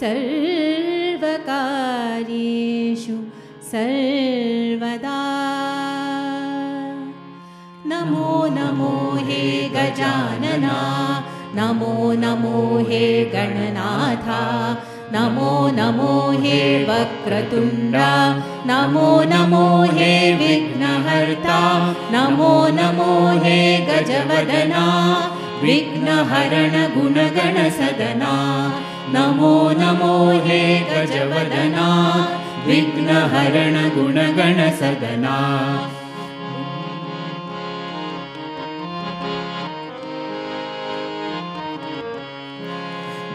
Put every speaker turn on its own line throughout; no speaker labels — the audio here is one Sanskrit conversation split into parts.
सर्वकार्येषु सर्वदा। नमो नमो हे गजानना नमो नमो हे गणनाथा नमो नमो हे वक्रतुण्डा नमो नमो हे विघ्नहर्ता नमो नमो हे गजवदना विघ्नहरण गुणगणसदना नमो नमो हे गजवदना विघ्नहरण गुणगणसदना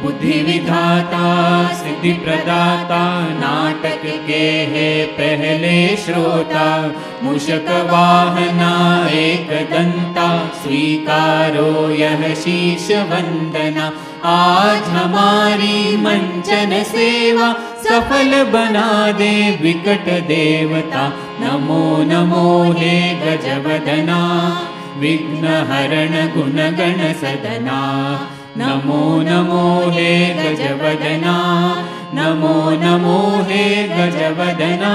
बुद्धिविधाता, सिद्धिप्रदाता नाटक के हे पहले श्रोता मूषक वाहना एक दंता स्वीकारो यह शीश वंदना आज हमारी मंचन सेवा सफल बना दे विकट देवता। नमो नमो हे गजवदना विघ्न हरण गुण गण सदना। नमो नमो हे गजवदना नमो नमो हे गजवदना